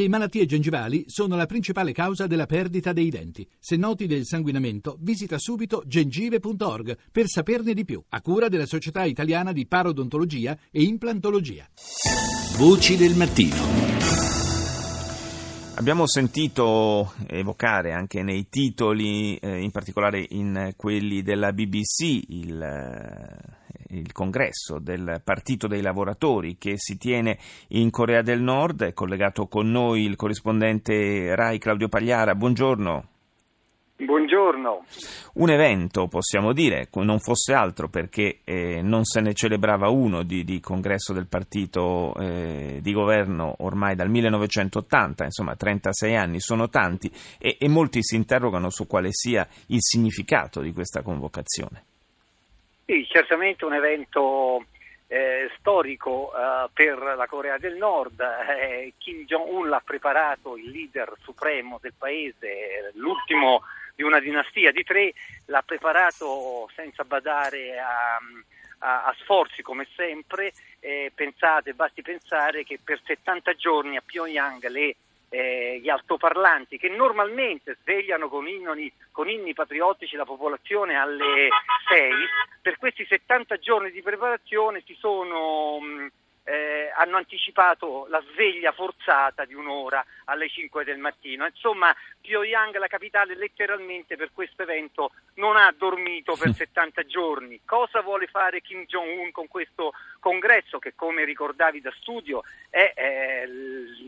Le malattie gengivali sono la principale causa della perdita dei denti. Se noti del sanguinamento, visita subito gengive.org per saperne di più, a cura della Società Italiana di Parodontologia e Implantologia. Voci del mattino. Abbiamo sentito evocare anche nei titoli, eh, in particolare in quelli della BBC, il, eh, il congresso del Partito dei Lavoratori che si tiene in Corea del Nord. È collegato con noi il corrispondente Rai Claudio Pagliara. Buongiorno. Buongiorno. Un evento, possiamo dire, non fosse altro perché eh, non se ne celebrava uno di, di congresso del partito eh, di governo ormai dal 1980, insomma 36 anni sono tanti e, e molti si interrogano su quale sia il significato di questa convocazione. Sì, certamente un evento eh, storico eh, per la Corea del Nord. Eh, Kim Jong-un l'ha preparato, il leader supremo del paese, l'ultimo di una dinastia di tre, l'ha preparato senza badare a, a, a sforzi come sempre. pensate, basti pensare che per 70 giorni a Pyongyang le eh, gli altoparlanti che normalmente svegliano con inni, con inni, patriottici la popolazione alle 6, per questi 70 giorni di preparazione si sono mh, eh, hanno anticipato la sveglia forzata di un'ora alle 5 del mattino. Insomma, Pyongyang, la capitale, letteralmente per questo evento non ha dormito per 70 giorni. Cosa vuole fare Kim Jong-un con questo congresso che, come ricordavi da studio, è eh, un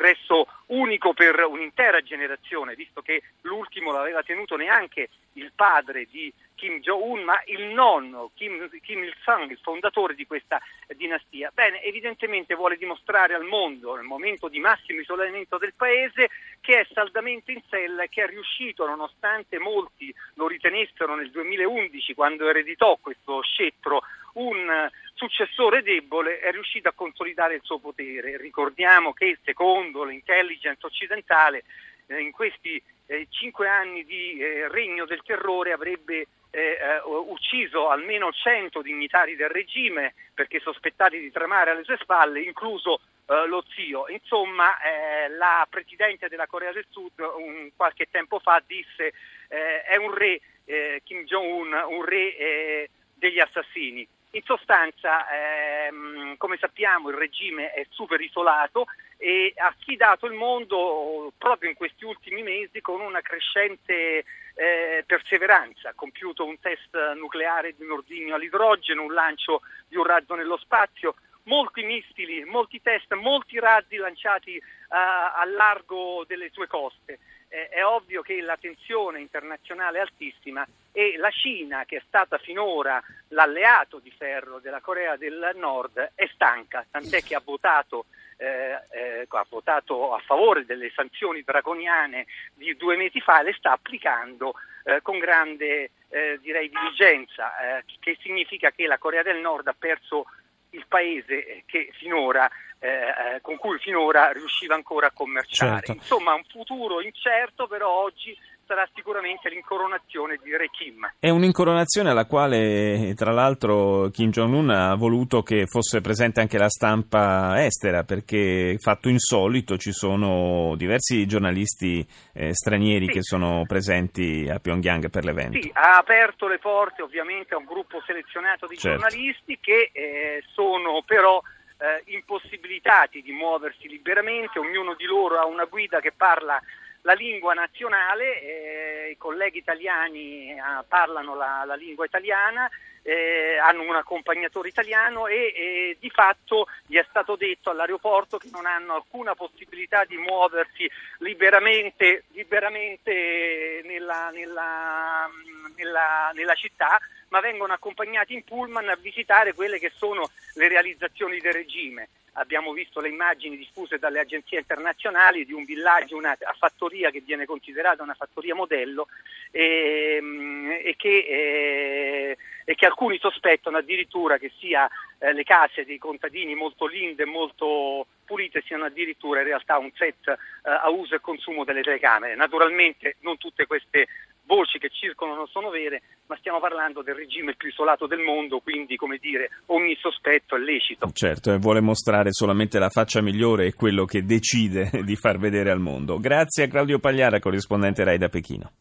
congresso unico per un'intera generazione, visto che l'ultimo l'aveva tenuto neanche il padre di Kim Jong-un, ma il nonno Kim, Kim Il-sung, il fondatore di questa dinastia. Bene, evidentemente vuole dimostrare al mondo, nel momento di massimo isolamento del paese, che è saldamente in sella e che è riuscito, nonostante molti lo ritenessero nel 2011, quando ereditò questo scettro, un successore debole, è riuscito a consolidare il suo potere. Ricordiamo che secondo l'intelligence occidentale eh, in questi eh, cinque anni di eh, regno del terrore avrebbe eh, eh, ucciso almeno 100 dignitari del regime perché sospettati di tramare alle sue spalle, incluso eh, lo zio. Insomma, la Presidente della Corea del Sud un, qualche tempo fa disse è un re, Kim Jong-un, un re degli assassini. In sostanza, ehm, come sappiamo, il regime è super isolato e ha sfidato il mondo proprio in questi ultimi mesi con una crescente eh, perseveranza. Ha compiuto un test nucleare di un ordigno all'idrogeno, un lancio di un razzo nello spazio, molti missili, molti test, molti razzi lanciati uh, a largo delle sue coste. Eh, è ovvio che la tensione internazionale è altissima e la Cina, che è stata finora l'alleato di ferro della Corea del Nord, è stanca, tant'è che ha votato, eh, eh, ha votato a favore delle sanzioni draconiane di due mesi fa e le sta applicando eh, con grande eh, direi, diligenza, eh, che significa che la Corea del Nord ha perso il paese che finora eh, eh, con cui finora riusciva ancora a commerciare. Certo. Insomma, un futuro incerto, però oggi sarà sicuramente l'incoronazione di Re Kim. È un'incoronazione alla quale, tra l'altro, Kim Jong-un ha voluto che fosse presente anche la stampa estera, perché fatto insolito ci sono diversi giornalisti eh, stranieri sì. che sono presenti a Pyongyang per l'evento. Sì, ha aperto le porte ovviamente a un gruppo selezionato di certo. giornalisti che eh, sono però eh, impossibilitati di muoversi liberamente, ognuno di loro ha una guida che parla la lingua nazionale, eh, i colleghi italiani eh, parlano la, la, lingua italiana, eh, hanno un accompagnatore italiano e, e, di fatto gli è stato detto all'aeroporto che non hanno alcuna possibilità di muoversi liberamente, liberamente nella, nella, nella, nella città ma vengono accompagnati in pullman a visitare quelle che sono le realizzazioni del regime. Abbiamo visto le immagini diffuse dalle agenzie internazionali di un villaggio, una fattoria che viene considerata una fattoria modello e, ehm, e, che, eh, e che, alcuni sospettano addirittura che sia eh, le case dei contadini molto linde e molto pulite siano addirittura in realtà un set eh, a uso e consumo delle telecamere. Naturalmente non tutte queste voci che circolano sono vere, ma stiamo parlando del regime più isolato del mondo, quindi come dire ogni sospetto è lecito. Certo, e vuole mostrare solamente la faccia migliore e quello che decide di far vedere al mondo. Grazie a Claudio Pagliara, corrispondente Rai da Pechino.